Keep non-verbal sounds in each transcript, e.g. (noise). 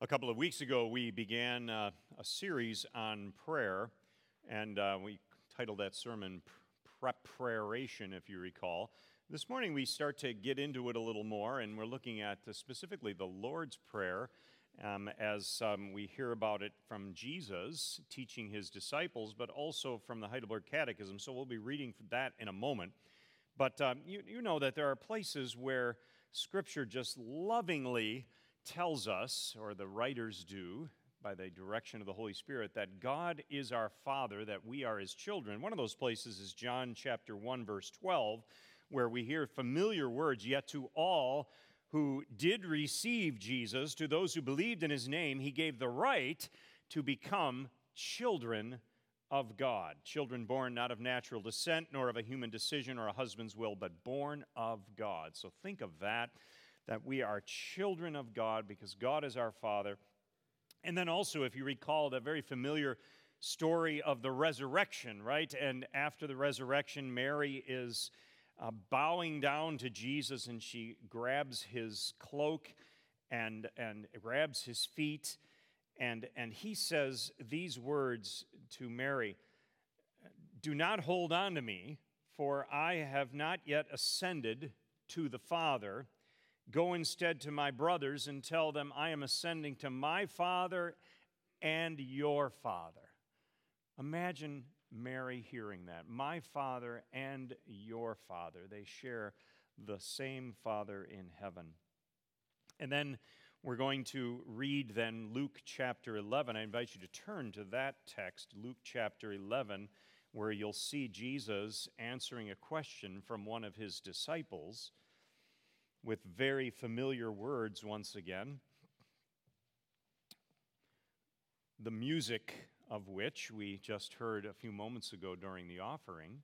A couple of weeks ago, we began uh, a series on prayer, and uh, we titled that sermon Preparation, if you recall. This morning, we start to get into it a little more, and we're looking at uh, specifically the Lord's Prayer um, as um, we hear about it from Jesus teaching his disciples, but also from the Heidelberg Catechism. So we'll be reading that in a moment. But um, you, you know that there are places where Scripture just lovingly tells us, or the writers do, by the direction of the Holy Spirit, that God is our Father, that we are His children. One of those places is John chapter 1, verse 12, where we hear familiar words, yet to all who did receive Jesus, to those who believed in His name, He gave the right to become children of God. Children born not of natural descent, nor of a human decision or a husband's will, but born of God. So think of that that we are children of God because God is our Father. And then also, if you recall that very familiar story of the resurrection, right? And after the resurrection, Mary is uh, bowing down to Jesus and she grabs his cloak and, and grabs his feet. And, and he says these words to Mary Do not hold on to me, for I have not yet ascended to the Father. Go instead to my brothers and tell them, I am ascending to my Father and your Father. Imagine Mary hearing that. My Father and your Father. They share the same Father in heaven. And then we're going to read then Luke chapter 11. I invite you to turn to that text, Luke chapter 11, where you'll see Jesus answering a question from one of his disciples with very familiar words once again. The music of which we just heard a few moments ago during the offering,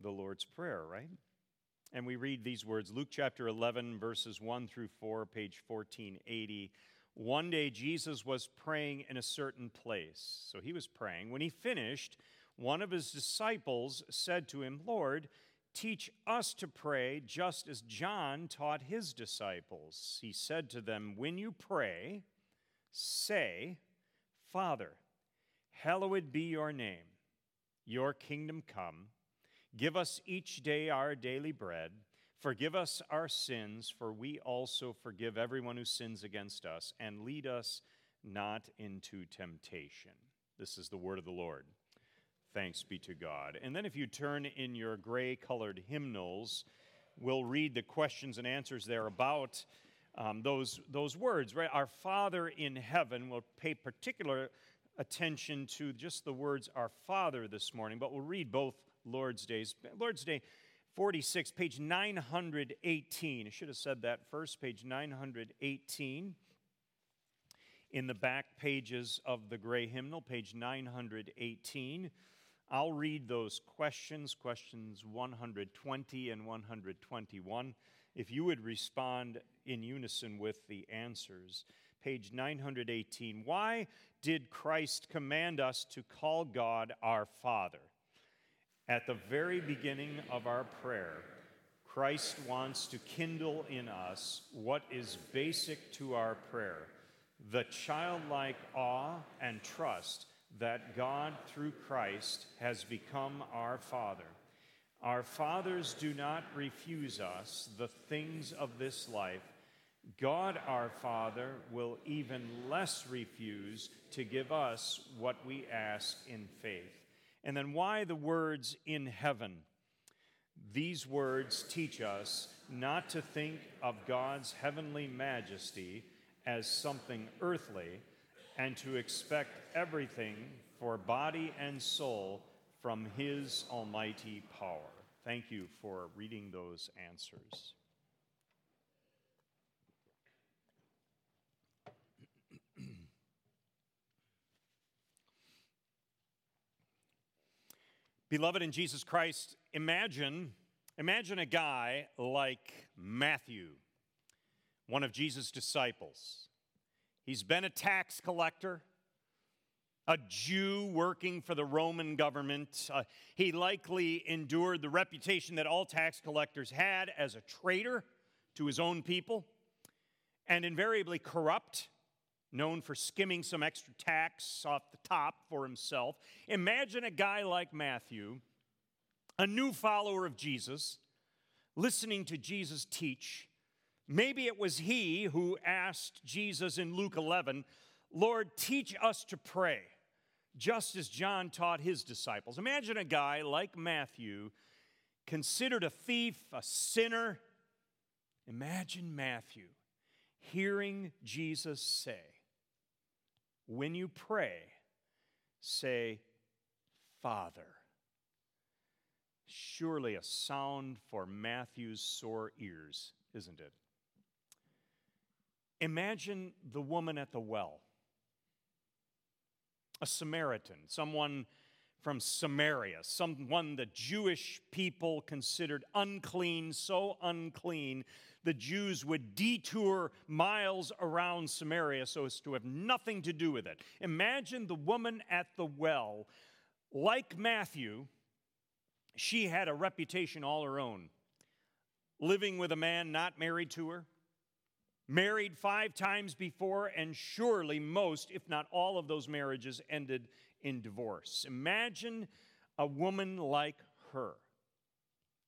the Lord's Prayer, right? And we read these words Luke chapter 11, verses 1 through 4, page 1480. One day Jesus was praying in a certain place. So he was praying. When he finished, one of his disciples said to him, Lord, Teach us to pray just as John taught his disciples. He said to them, When you pray, say, Father, hallowed be your name, your kingdom come. Give us each day our daily bread. Forgive us our sins, for we also forgive everyone who sins against us, and lead us not into temptation. This is the word of the Lord. Thanks be to God. And then if you turn in your gray colored hymnals, we'll read the questions and answers there about um, those, those words, right? Our Father in heaven, we'll pay particular attention to just the words Our Father this morning, but we'll read both Lord's Days. Lord's Day 46, page 918. I should have said that first, page 918 in the back pages of the gray hymnal, page 918. I'll read those questions, questions 120 and 121. If you would respond in unison with the answers. Page 918. Why did Christ command us to call God our Father? At the very beginning of our prayer, Christ wants to kindle in us what is basic to our prayer the childlike awe and trust that God, through Christ, has become our Father. Our fathers do not refuse us the things of this life. God, our Father, will even less refuse to give us what we ask in faith. And then, why the words in heaven? These words teach us not to think of God's heavenly majesty as something earthly and to expect everything for body and soul from His almighty power. Thank you for reading those answers. (clears throat) Beloved in Jesus Christ, imagine imagine a guy like Matthew, one of Jesus' disciples. He's been a tax collector, a Jew working for the Roman government. Uh, he likely endured the reputation that all tax collectors had as a traitor to his own people. and invariably corrupt, known for skimming some extra tax off the top for himself. Imagine a guy like Matthew, a new follower of Jesus, listening to Jesus teach. Maybe it was he who asked Jesus in Luke 11, Lord, teach us to pray, just as John taught his disciples. Imagine a guy like Matthew, considered a thief, a sinner. Imagine Matthew hearing Jesus say, When you pray, say, Father. Surely a sound for Matthew's sore ears, isn't it? Imagine the woman at the well, a Samaritan, someone from Samaria, someone the Jewish people considered unclean, so unclean the Jews would detour miles around Samaria so as to have nothing to do with it. Imagine the woman at the well, like Matthew, she had a reputation all her own, living with a man not married to her, married five times before, and surely most, if not all, of those marriages ended in divorce. Imagine a woman like her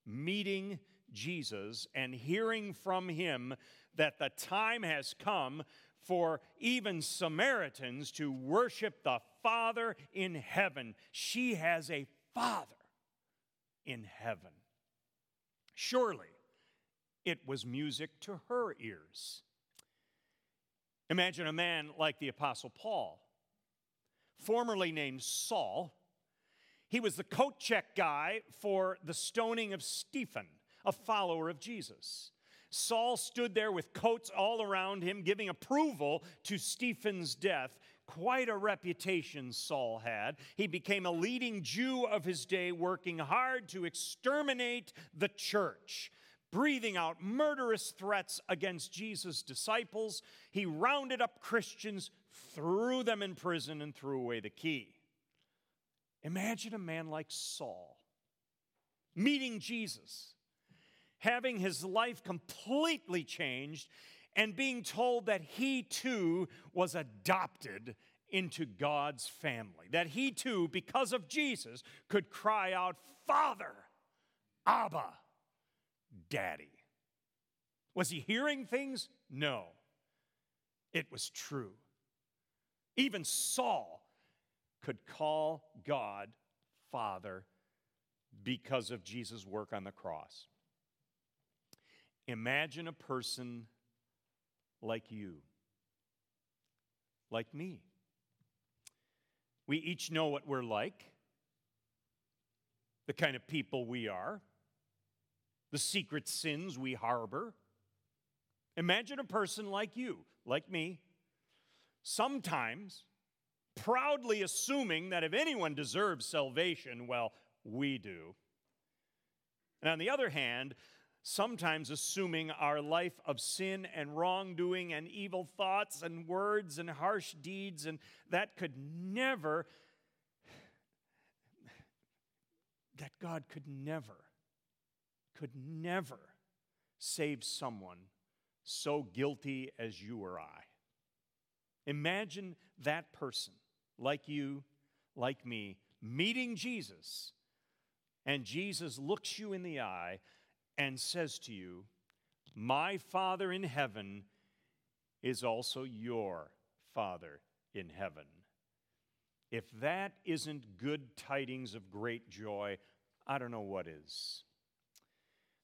meeting Jesus and hearing from him that the time has come for even Samaritans to worship the Father in heaven. She has a Father in heaven. Surely it was music to her ears. Imagine a man like the Apostle Paul, formerly named Saul. He was the coat check guy for the stoning of Stephen a follower of Jesus. Saul stood there with coats all around him, giving approval to Stephen's death. Quite a reputation Saul had. He became a leading Jew of his day, working hard to exterminate the church breathing out murderous threats against Jesus' disciples. He rounded up Christians, threw them in prison, and threw away the key. Imagine a man like Saul meeting Jesus having his life completely changed and being told that he too was adopted into God's family. That he too, because of Jesus, could cry out, Father, Abba, Daddy. Was he hearing things? No. It was true. Even Saul could call God Father because of Jesus' work on the cross. Imagine a person like you, like me. We each know what we're like, the kind of people we are, the secret sins we harbor. Imagine a person like you, like me, sometimes proudly assuming that if anyone deserves salvation, well, we do. And on the other hand, sometimes assuming our life of sin and wrongdoing and evil thoughts and words and harsh deeds, and that could never, that God could never, could never save someone so guilty as you or I. Imagine that person, like you, like me, meeting Jesus, and Jesus looks you in the eye and says to you, My Father in heaven is also your Father in heaven. If that isn't good tidings of great joy, I don't know what is.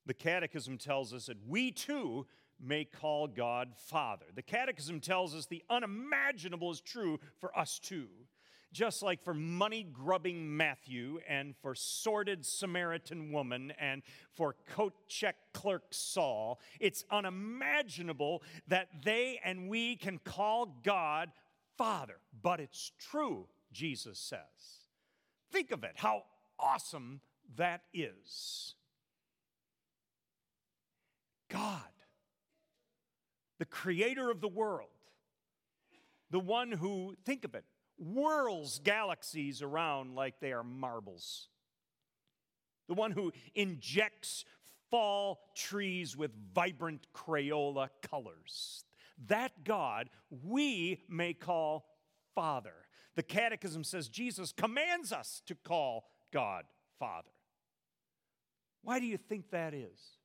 The Catechism tells us that we too may call God Father. The Catechism tells us the unimaginable is true for us too just like for money grubbing Matthew and for sordid Samaritan woman and for coat check clerk Saul, it's unimaginable that they and we can call God Father. But it's true, Jesus says. Think of it, how awesome that is. God, the creator of the world, the one who, think of it, whirls galaxies around like they are marbles. The one who injects fall trees with vibrant Crayola colors. that God we may call Father. The Catechism says Jesus commands us to call God Father. Why do you think that is?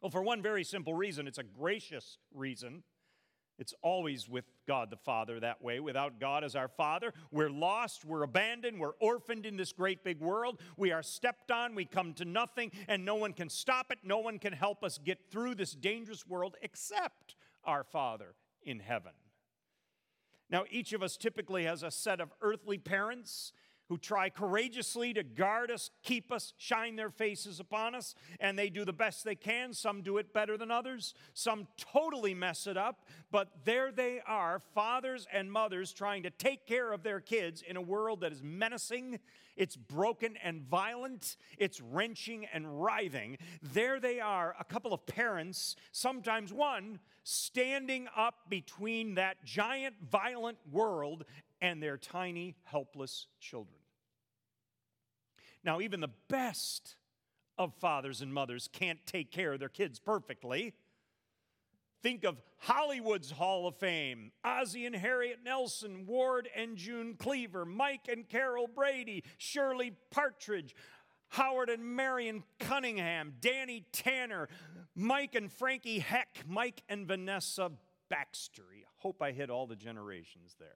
Well, for one very simple reason it's a gracious reason. It's always with God the Father that way. Without God as our Father, we're lost, we're abandoned, we're orphaned in this great big world. We are stepped on, we come to nothing, and no one can stop it. No one can help us get through this dangerous world except our Father in heaven. Now, each of us typically has a set of earthly parents who try courageously to guard us, keep us, shine their faces upon us, and they do the best they can. Some do it better than others, some totally mess it up, but there they are, fathers and mothers trying to take care of their kids in a world that is menacing, it's broken and violent, it's wrenching and writhing. There they are, a couple of parents, sometimes one, standing up between that giant, violent world and their tiny, helpless children. Now, even the best of fathers and mothers can't take care of their kids perfectly. Think of Hollywood's Hall of Fame Ozzie and Harriet Nelson, Ward and June Cleaver, Mike and Carol Brady, Shirley Partridge, Howard and Marion Cunningham, Danny Tanner, Mike and Frankie Heck, Mike and Vanessa Baxter. I hope I hit all the generations there.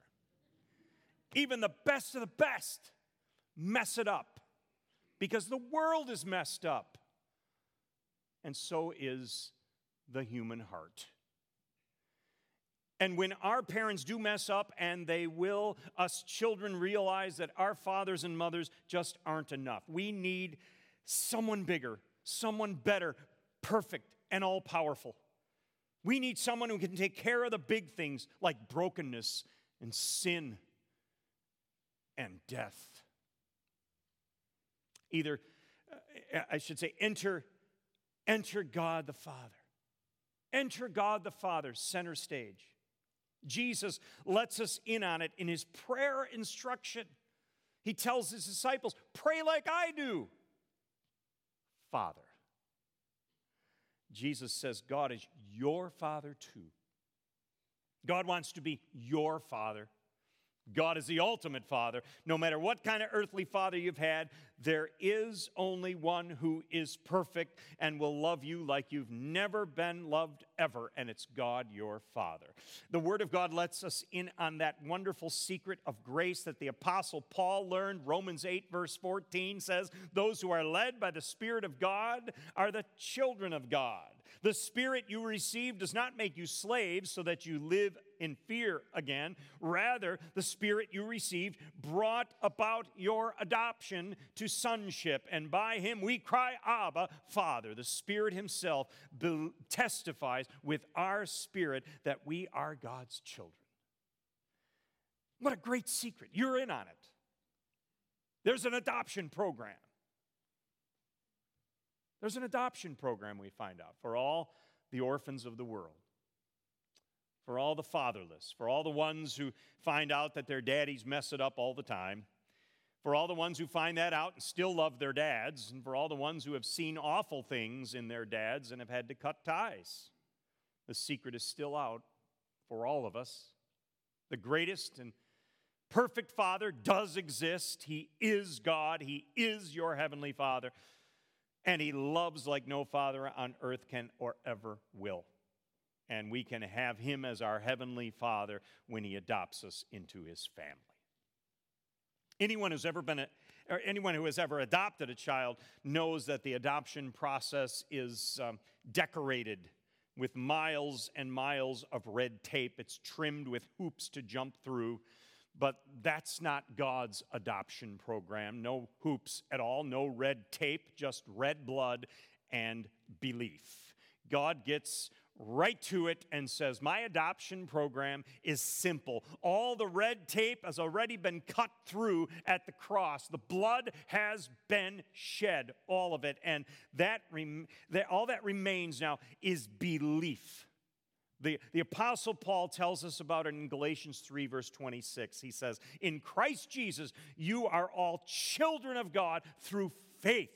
Even the best of the best mess it up because the world is messed up. And so is the human heart. And when our parents do mess up, and they will, us children realize that our fathers and mothers just aren't enough. We need someone bigger, someone better, perfect, and all powerful. We need someone who can take care of the big things like brokenness and sin and death either, uh, I should say, enter, enter God the Father. Enter God the Father, center stage. Jesus lets us in on it in his prayer instruction. He tells his disciples, Pray like I do, Father. Jesus says, God is your Father too. God wants to be your Father. God is the ultimate father. No matter what kind of earthly father you've had, there is only one who is perfect and will love you like you've never been loved ever, and it's God your Father. The Word of God lets us in on that wonderful secret of grace that the Apostle Paul learned. Romans 8, verse 14 says, Those who are led by the Spirit of God are the children of God. The Spirit you receive does not make you slaves so that you live in fear again. Rather, the Spirit you received brought about your adoption to sonship, and by Him we cry, Abba, Father. The Spirit Himself be- testifies with our spirit that we are God's children. What a great secret. You're in on it. There's an adoption program. There's an adoption program, we find out, for all the orphans of the world, for all the fatherless, for all the ones who find out that their daddies mess it up all the time, for all the ones who find that out and still love their dads, and for all the ones who have seen awful things in their dads and have had to cut ties. The secret is still out for all of us. The greatest and perfect Father does exist. He is God, He is your Heavenly Father and he loves like no father on earth can or ever will. And we can have him as our heavenly father when he adopts us into his family. Anyone who's ever been a, or anyone who has ever adopted a child knows that the adoption process is um, decorated with miles and miles of red tape. It's trimmed with hoops to jump through. But that's not God's adoption program. No hoops at all, no red tape, just red blood and belief. God gets right to it and says, My adoption program is simple. All the red tape has already been cut through at the cross. The blood has been shed, all of it. And that, rem- that all that remains now is belief. The, the Apostle Paul tells us about it in Galatians 3, verse 26. He says, In Christ Jesus, you are all children of God through faith.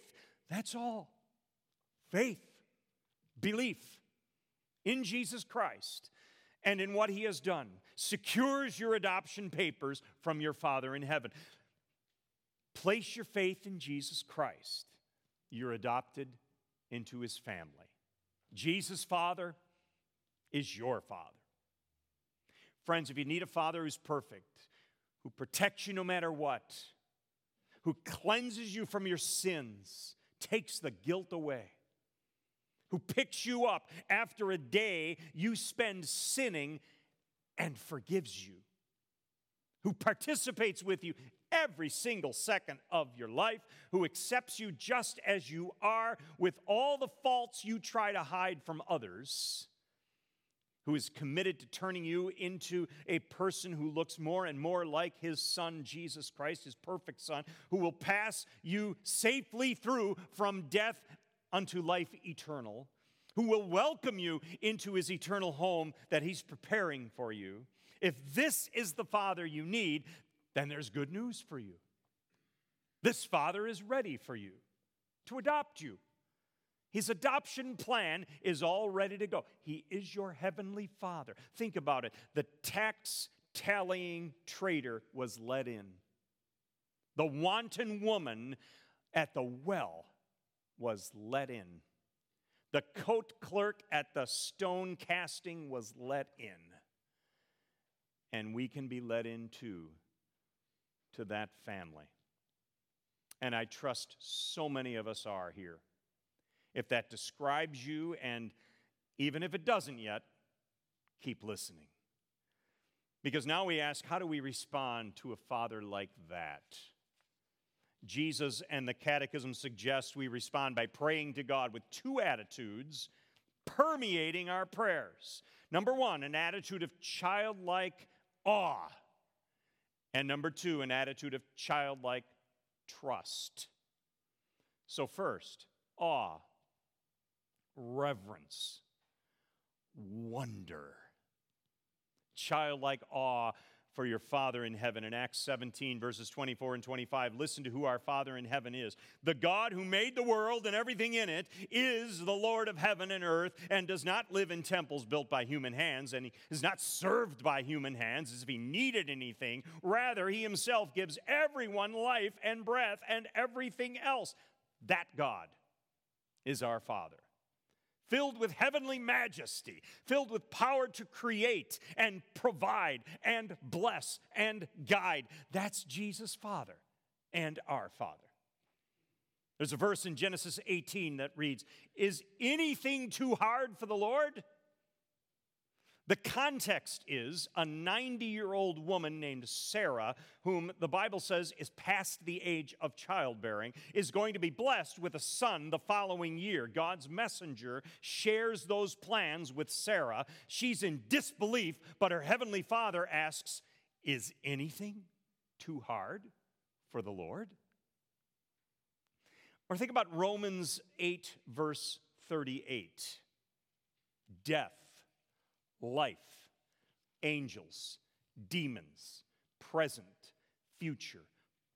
That's all. Faith, belief in Jesus Christ. and in what he has done secures your adoption papers from your Father in heaven. Place your faith in Jesus Christ. You're adopted into his family. Jesus' Father is your Father. Friends, if you need a Father who's perfect, who protects you no matter what, who cleanses you from your sins, takes the guilt away, who picks you up after a day you spend sinning and forgives you, who participates with you every single second of your life, who accepts you just as you are with all the faults you try to hide from others who is committed to turning you into a person who looks more and more like his son, Jesus Christ, his perfect son, who will pass you safely through from death unto life eternal, who will welcome you into his eternal home that he's preparing for you. If this is the Father you need, then there's good news for you. This Father is ready for you to adopt you his adoption plan is all ready to go. He is your heavenly father. Think about it. The tax tallying trader was let in, the wanton woman at the well was let in, the coat clerk at the stone casting was let in. And we can be let in too to that family. And I trust so many of us are here if that describes you, and even if it doesn't yet, keep listening. Because now we ask, how do we respond to a father like that? Jesus and the Catechism suggest we respond by praying to God with two attitudes permeating our prayers. Number one, an attitude of childlike awe. And number two, an attitude of childlike trust. So, first, awe reverence, wonder, childlike awe for your Father in heaven. In Acts 17, verses 24 and 25, listen to who our Father in heaven is. The God who made the world and everything in it is the Lord of heaven and earth and does not live in temples built by human hands, and he is not served by human hands as if he needed anything. Rather, he himself gives everyone life and breath and everything else. That God is our Father filled with heavenly majesty, filled with power to create and provide and bless and guide. That's Jesus' Father and our Father. There's a verse in Genesis 18 that reads Is anything too hard for the Lord? The context is a 90 year old woman named Sarah, whom the Bible says is past the age of childbearing, is going to be blessed with a son the following year. God's messenger shares those plans with Sarah. She's in disbelief, but her heavenly father asks, Is anything too hard for the Lord? Or think about Romans 8, verse 38 death life, angels, demons, present, future,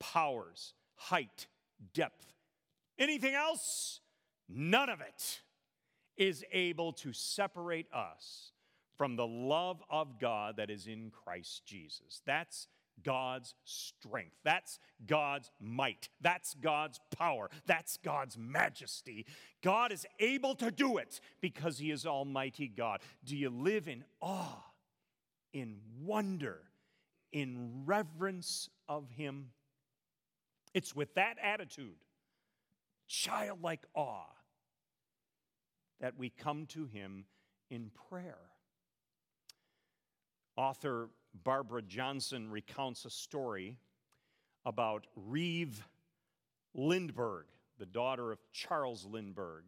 powers, height, depth. Anything else? None of it is able to separate us from the love of God that is in Christ Jesus. That's God's strength. That's God's might. That's God's power. That's God's majesty. God is able to do it because He is Almighty God. Do you live in awe, in wonder, in reverence of Him? It's with that attitude, childlike awe, that we come to Him in prayer. Author Barbara Johnson recounts a story about Reeve Lindbergh, the daughter of Charles Lindbergh.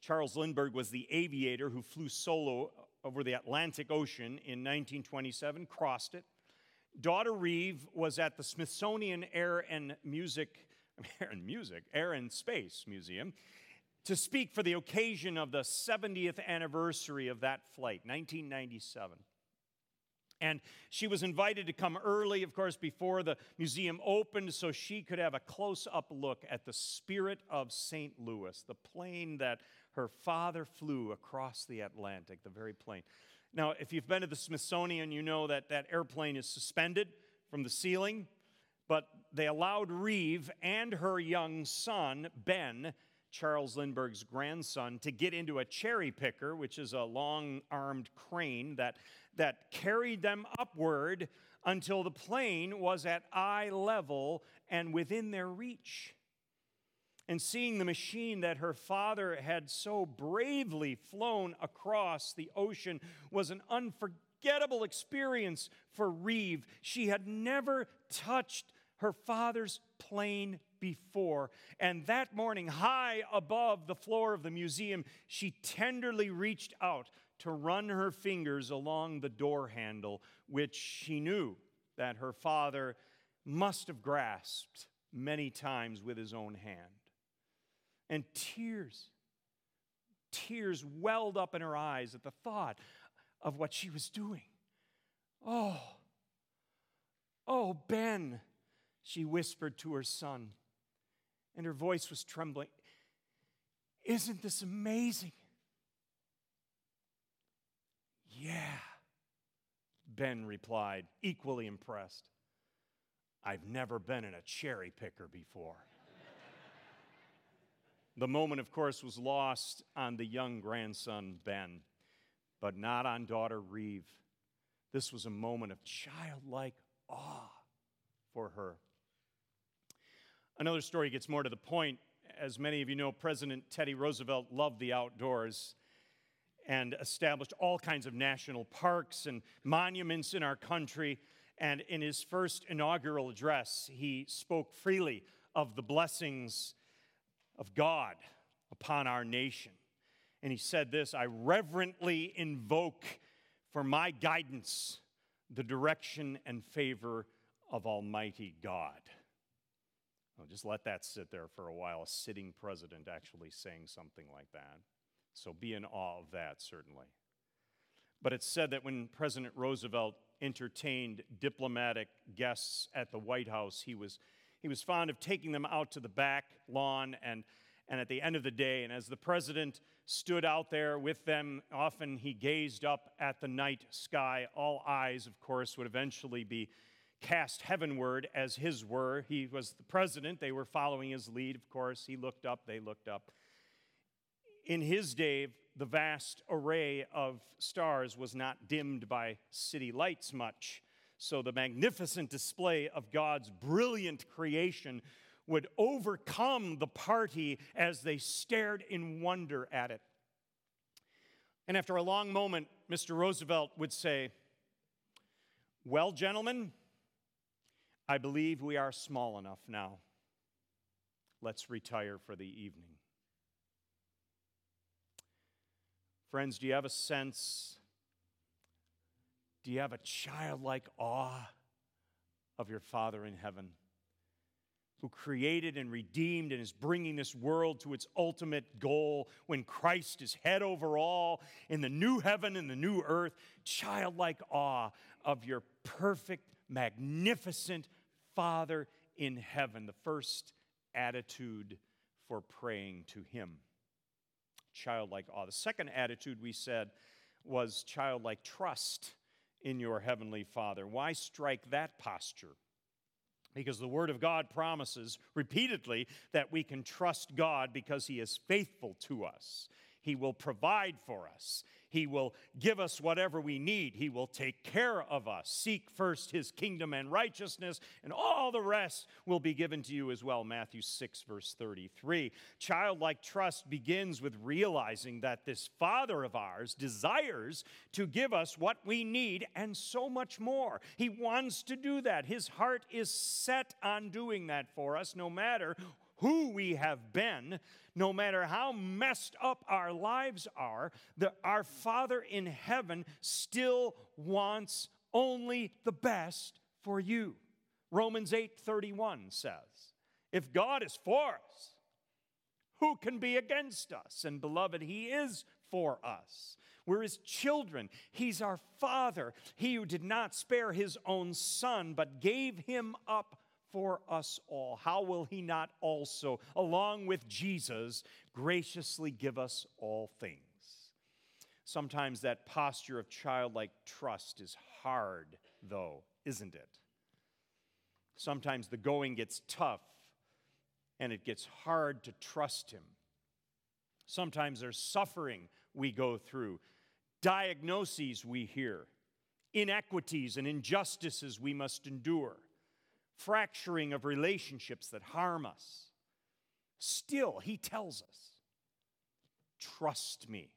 Charles Lindbergh was the aviator who flew solo over the Atlantic Ocean in 1927, crossed it. Daughter Reeve was at the Smithsonian Air and Music, (laughs) Air and Music, Air and Space Museum to speak for the occasion of the 70th anniversary of that flight, 1997. And she was invited to come early, of course, before the museum opened, so she could have a close up look at the Spirit of St. Louis, the plane that her father flew across the Atlantic, the very plane. Now, if you've been to the Smithsonian, you know that that airplane is suspended from the ceiling, but they allowed Reeve and her young son, Ben, Charles Lindbergh's grandson, to get into a cherry picker, which is a long armed crane that, that carried them upward until the plane was at eye level and within their reach. And seeing the machine that her father had so bravely flown across the ocean was an unforgettable experience for Reeve. She had never touched her father's plane before. And that morning, high above the floor of the museum, she tenderly reached out to run her fingers along the door handle, which she knew that her father must have grasped many times with his own hand. And tears, tears welled up in her eyes at the thought of what she was doing. Oh, oh, Ben, she whispered to her son, and her voice was trembling. Isn't this amazing? Yeah, Ben replied, equally impressed. I've never been in a cherry picker before. (laughs) the moment, of course, was lost on the young grandson, Ben, but not on daughter Reeve. This was a moment of childlike awe for her. Another story gets more to the point. As many of you know, President Teddy Roosevelt loved the outdoors and established all kinds of national parks and monuments in our country. And in his first inaugural address, he spoke freely of the blessings of God upon our nation. And he said this I reverently invoke for my guidance the direction and favor of Almighty God. I'll just let that sit there for a while. A sitting president actually saying something like that. So be in awe of that, certainly. But it's said that when President Roosevelt entertained diplomatic guests at the White House, he was, he was fond of taking them out to the back lawn and, and at the end of the day, and as the president stood out there with them, often he gazed up at the night sky. All eyes, of course, would eventually be cast heavenward as his were. He was the president. They were following his lead, of course. He looked up, they looked up. In his day, the vast array of stars was not dimmed by city lights much. So the magnificent display of God's brilliant creation would overcome the party as they stared in wonder at it. And after a long moment, Mr. Roosevelt would say, Well, gentlemen, I believe we are small enough now. Let's retire for the evening. Friends, do you have a sense? Do you have a childlike awe of your Father in heaven who created and redeemed and is bringing this world to its ultimate goal when Christ is head over all in the new heaven and the new earth? Childlike awe of your perfect, magnificent Father in heaven, the first attitude for praying to Him childlike awe. The second attitude we said was childlike trust in your heavenly Father. Why strike that posture? Because the Word of God promises repeatedly that we can trust God because He is faithful to us. He will provide for us. He will give us whatever we need. He will take care of us. Seek first his kingdom and righteousness, and all the rest will be given to you as well. Matthew 6, verse 33. Childlike trust begins with realizing that this Father of ours desires to give us what we need and so much more. He wants to do that. His heart is set on doing that for us, no matter who we have been, no matter how messed up our lives are, the, our Father in heaven still wants only the best for you. Romans 8:31 says, "If God is for us, who can be against us? And beloved, he is for us. We're his children. He's our father. He who did not spare his own son, but gave him up for us all, how will he not also, along with Jesus, graciously give us all things? Sometimes that posture of childlike trust is hard, though, isn't it? Sometimes the going gets tough and it gets hard to trust Him. Sometimes there's suffering we go through, diagnoses we hear, inequities and injustices we must endure, fracturing of relationships that harm us. Still, He tells us, Trust me,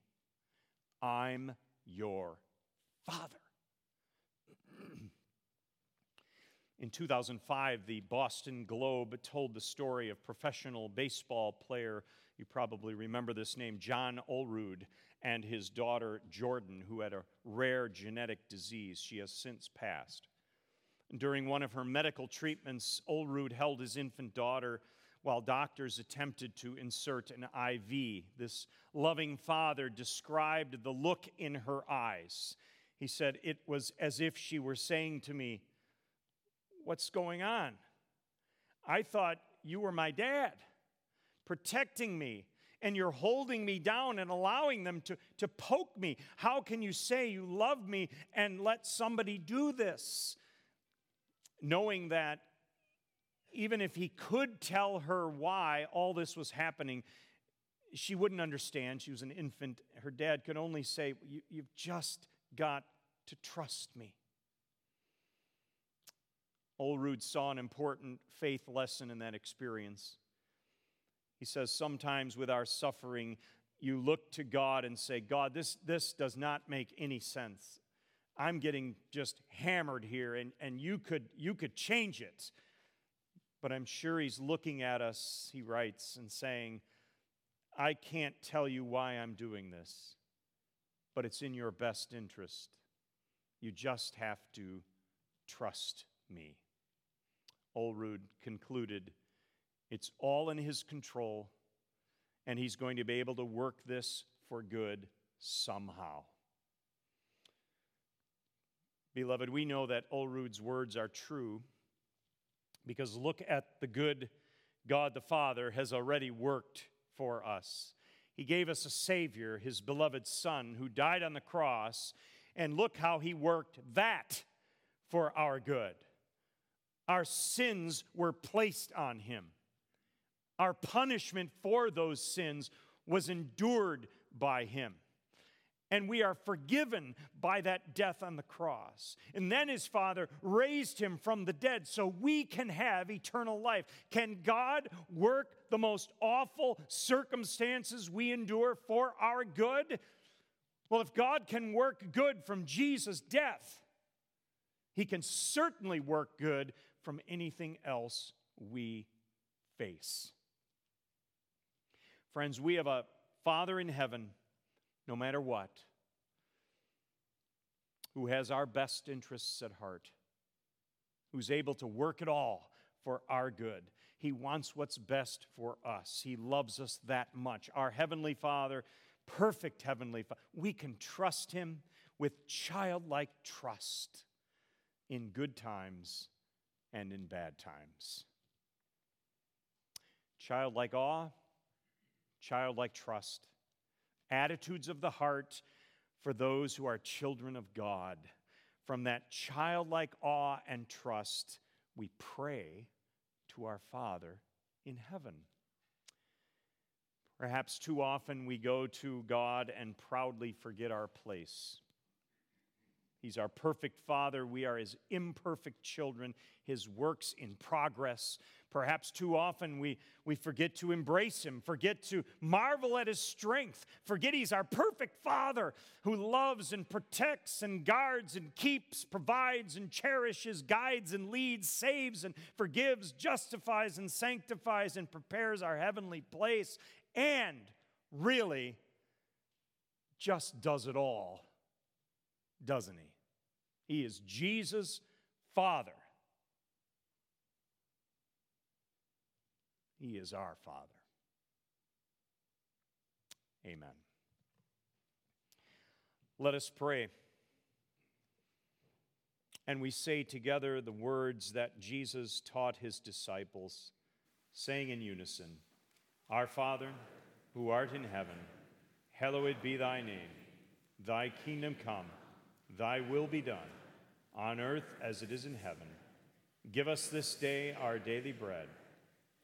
I'm your Father. (clears throat) In 2005, the Boston Globe told the story of professional baseball player, you probably remember this name, John Olerud, and his daughter Jordan, who had a rare genetic disease. She has since passed. During one of her medical treatments, Olerud held his infant daughter while doctors attempted to insert an IV. This loving father described the look in her eyes. He said, It was as if she were saying to me, What's going on? I thought you were my dad, protecting me, and you're holding me down and allowing them to, to poke me. How can you say you love me and let somebody do this? Knowing that even if he could tell her why all this was happening, she wouldn't understand. She was an infant. Her dad could only say, You've just got to trust me. Olerud saw an important faith lesson in that experience. He says, Sometimes with our suffering, you look to God and say, God, this, this does not make any sense. I'm getting just hammered here, and, and you, could, you could change it. But I'm sure He's looking at us, he writes, and saying, I can't tell you why I'm doing this, but it's in your best interest. You just have to trust me. Olerud concluded, It's all in his control, and he's going to be able to work this for good somehow. Beloved, we know that Olerud's words are true because look at the good God the Father has already worked for us. He gave us a Savior, His beloved Son, who died on the cross, and look how He worked that for our good. Our sins were placed on him. Our punishment for those sins was endured by him. And we are forgiven by that death on the cross. And then his Father raised him from the dead so we can have eternal life. Can God work the most awful circumstances we endure for our good? Well, if God can work good from Jesus' death, he can certainly work good from anything else we face. Friends, we have a Father in heaven, no matter what, who has our best interests at heart, who's able to work it all for our good. He wants what's best for us. He loves us that much. Our Heavenly Father, perfect Heavenly Father, we can trust Him with childlike trust in good times and in bad times. Childlike awe, childlike trust, attitudes of the heart for those who are children of God. From that childlike awe and trust, we pray to our Father in heaven. Perhaps too often we go to God and proudly forget our place. He's our perfect Father. We are His imperfect children, His works in progress. Perhaps too often we, we forget to embrace Him, forget to marvel at His strength, forget He's our perfect Father who loves and protects and guards and keeps, provides and cherishes, guides and leads, saves and forgives, justifies and sanctifies, and prepares our heavenly place, and really just does it all, doesn't He? He is Jesus' Father. He is our Father. Amen. Let us pray. And we say together the words that Jesus taught his disciples, saying in unison Our Father, who art in heaven, hallowed be thy name. Thy kingdom come, thy will be done, on earth as it is in heaven. Give us this day our daily bread,